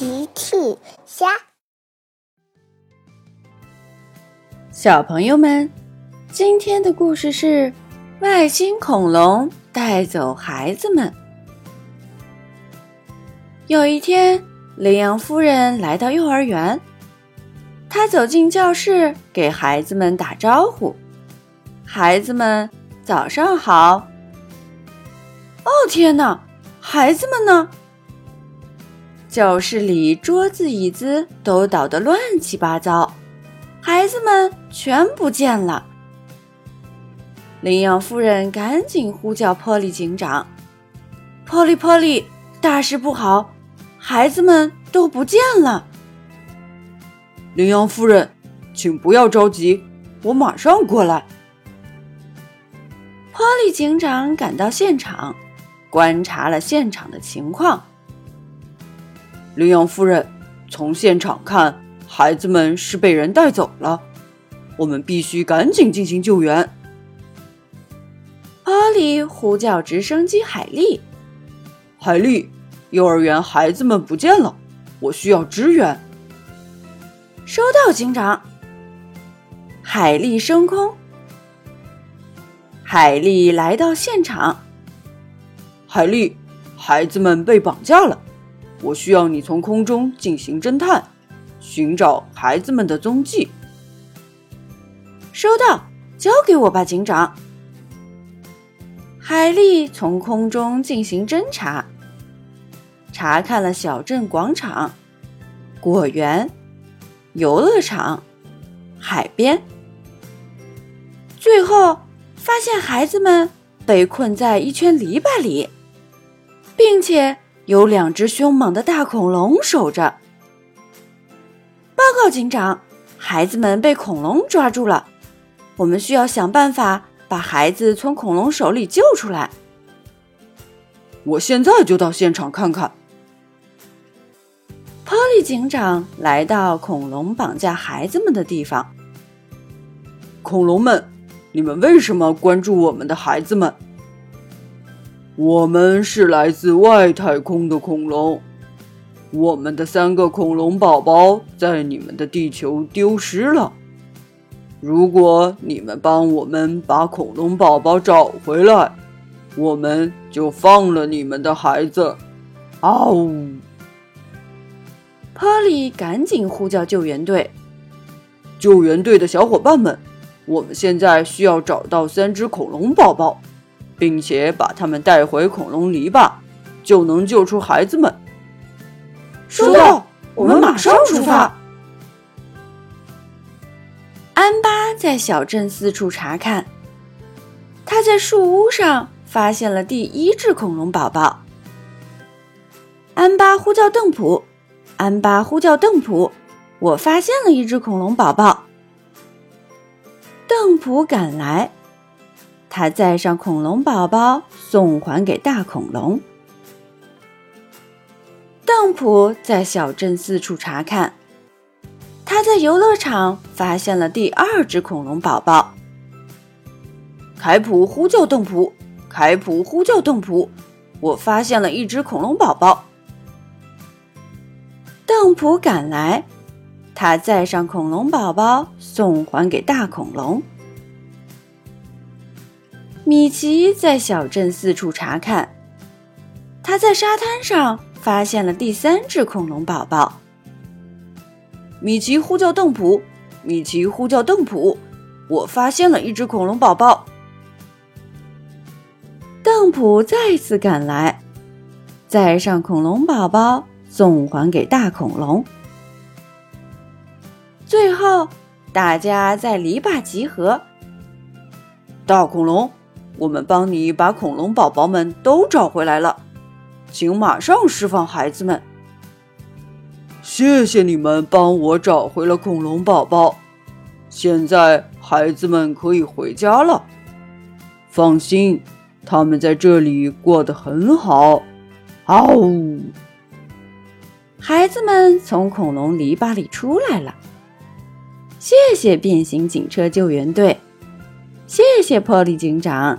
奇趣虾，小朋友们，今天的故事是外星恐龙带走孩子们。有一天，羚羊夫人来到幼儿园，她走进教室，给孩子们打招呼：“孩子们，早上好！”哦，天哪，孩子们呢？教室里桌子椅子都倒得乱七八糟，孩子们全不见了。羚羊夫人赶紧呼叫波利警长：“波利，波利，大事不好，孩子们都不见了！”羚羊夫人，请不要着急，我马上过来。波利警长赶到现场，观察了现场的情况。羚羊夫人，从现场看，孩子们是被人带走了，我们必须赶紧进行救援。阿里呼叫直升机海莉，海莉，幼儿园孩子们不见了，我需要支援。收到，警长。海莉升空，海莉来到现场。海莉，孩子们被绑架了。我需要你从空中进行侦探，寻找孩子们的踪迹。收到，交给我吧，警长。海莉从空中进行侦查，查看了小镇广场、果园、游乐场、海边，最后发现孩子们被困在一圈篱笆里，并且。有两只凶猛的大恐龙守着。报告警长，孩子们被恐龙抓住了，我们需要想办法把孩子从恐龙手里救出来。我现在就到现场看看。波利警长来到恐龙绑架孩子们的地方。恐龙们，你们为什么关注我们的孩子们？我们是来自外太空的恐龙，我们的三个恐龙宝宝在你们的地球丢失了。如果你们帮我们把恐龙宝宝找回来，我们就放了你们的孩子。嗷！呜！波利赶紧呼叫救援队。救援队的小伙伴们，我们现在需要找到三只恐龙宝宝。并且把他们带回恐龙篱笆，就能救出孩子们。收到，我们马上出发。安巴在小镇四处查看，他在树屋上发现了第一只恐龙宝宝。安巴呼叫邓普，安巴呼叫邓普，我发现了一只恐龙宝宝。邓普赶来。他载上恐龙宝宝，送还给大恐龙。邓普在小镇四处查看，他在游乐场发现了第二只恐龙宝宝。凯普呼叫邓普，凯普呼叫邓普，我发现了一只恐龙宝宝。邓普赶来，他载上恐龙宝宝，送还给大恐龙。米奇在小镇四处查看，他在沙滩上发现了第三只恐龙宝宝。米奇呼叫邓普，米奇呼叫邓普，我发现了一只恐龙宝宝。邓普再次赶来，载上恐龙宝宝，送还给大恐龙。最后，大家在篱笆集合。大恐龙。我们帮你把恐龙宝宝们都找回来了，请马上释放孩子们。谢谢你们帮我找回了恐龙宝宝，现在孩子们可以回家了。放心，他们在这里过得很好。嗷！孩子们从恐龙篱笆里出来了。谢谢变形警车救援队，谢谢波利警长。